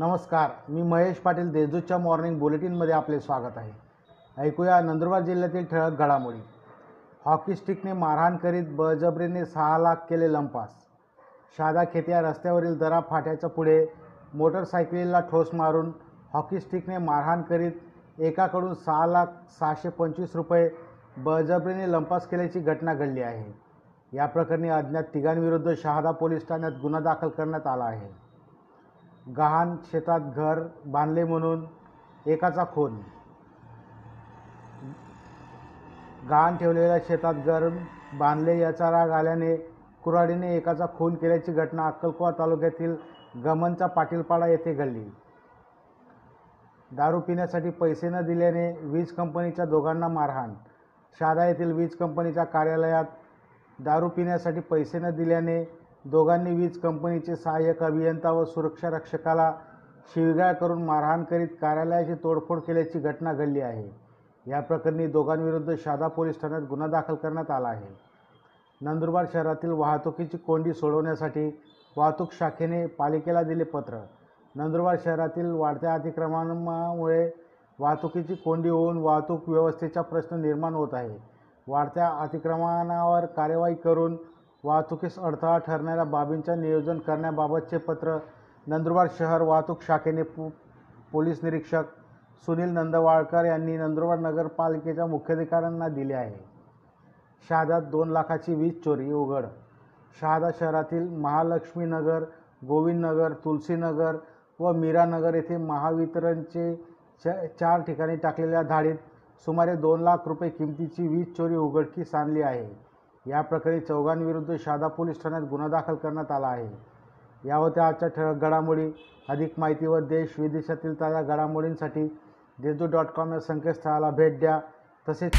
नमस्कार मी महेश पाटील देशदूतच्या मॉर्निंग बुलेटिनमध्ये आपले स्वागत आहे. ऐकूया नंदुरबार जिल्ह्यातील ठळक घडामोडी. हॉकी स्टिकने मारहाण करीत बळजबरीने सहा लाख केले लंपास. शादा खेत्या रस्त्यावरील दरा फाट्याच्या पुढे मोटरसायकलीला ठोस मारून हॉकी स्टिकने मारहाण करीत एकाकडून सहा लाख सहाशे पंचवीस रुपये बळजबरीने लंपास केल्याची घटना घडली आहे. या प्रकरणी अज्ञात तिघांविरुद्ध शहादा पोलीस ठाण्यात गुन्हा दाखल करण्यात आला आहे. गहाण शेतात घर बांधले म्हणून एकाचा खून. गहाण ठेवलेल्या शेतात घर बांधले याचा राग आल्याने कुऱ्हाडीने एकाचा खून केल्याची घटना अक्कलकोवा तालुक्यातील गमनचा पाटीलपाडा येथे घडली. दारू पिण्यासाठी पैसे न दिल्याने वीज कंपनीच्या दोघांना मारहाण. शहादा येथील वीज कंपनीच्या कार्यालयात दारू पिण्यासाठी पैसे न दिल्याने दोघांनी वीज कंपनीचे सहाय्यक अभियंता व सुरक्षा रक्षकाला शिवीगाळ करून मारहाण करीत कार्यालयाची तोडफोड केल्याची घटना घडली आहे. या प्रकरणी दोघांविरुद्ध शहादा पोलीस ठाण्यात गुन्हा दाखल करण्यात आला आहे. नंदुरबार शहरातील वाहतुकीची कोंडी सोडवण्यासाठी वाहतूक शाखेने पालिकेला दिले पत्र. नंदुरबार शहरातील वाढत्या अतिक्रमणामुळे वाहतुकीची कोंडी होऊन वाहतूक व्यवस्थेचा प्रश्न निर्माण होत आहे. वाढत्या अतिक्रमणावर कार्यवाही करून वाहतुकीस अडथळा ठरणाऱ्या बाबींचा नियोजन करण्याबाबतचे पत्र नंदुरबार शहर वाहतूक शाखेने पो पोलीस निरीक्षक सुनील नंदवाळकर यांनी नंदुरबार नगरपालिकेच्या मुख्याधिकाऱ्यांना दिले आहे. शहादात दोन लाखाची वीज चोरी उघड. शहादा शहरातील महालक्ष्मीनगर गोविंदनगर तुलसीनगर व मीरानगर येथे महावितरणचे च चार ठिकाणी टाकलेल्या धाडीत सुमारे दोन लाख रुपये किमतीची वीज चोरी उघडकीस आणली आहे. या प्रकरणी चौघांविरुद्ध शहादा पोलीस ठाण्यात गुन्हा दाखल करण्यात आला आहे. या होत्या आजच्या ठळक घडामोडी अधिक माहिती व देश विदेशातील ताज्या घडामोडींसाठी देशदूत डॉट कॉम या संकेतस्थळाला भेट द्या. तसेच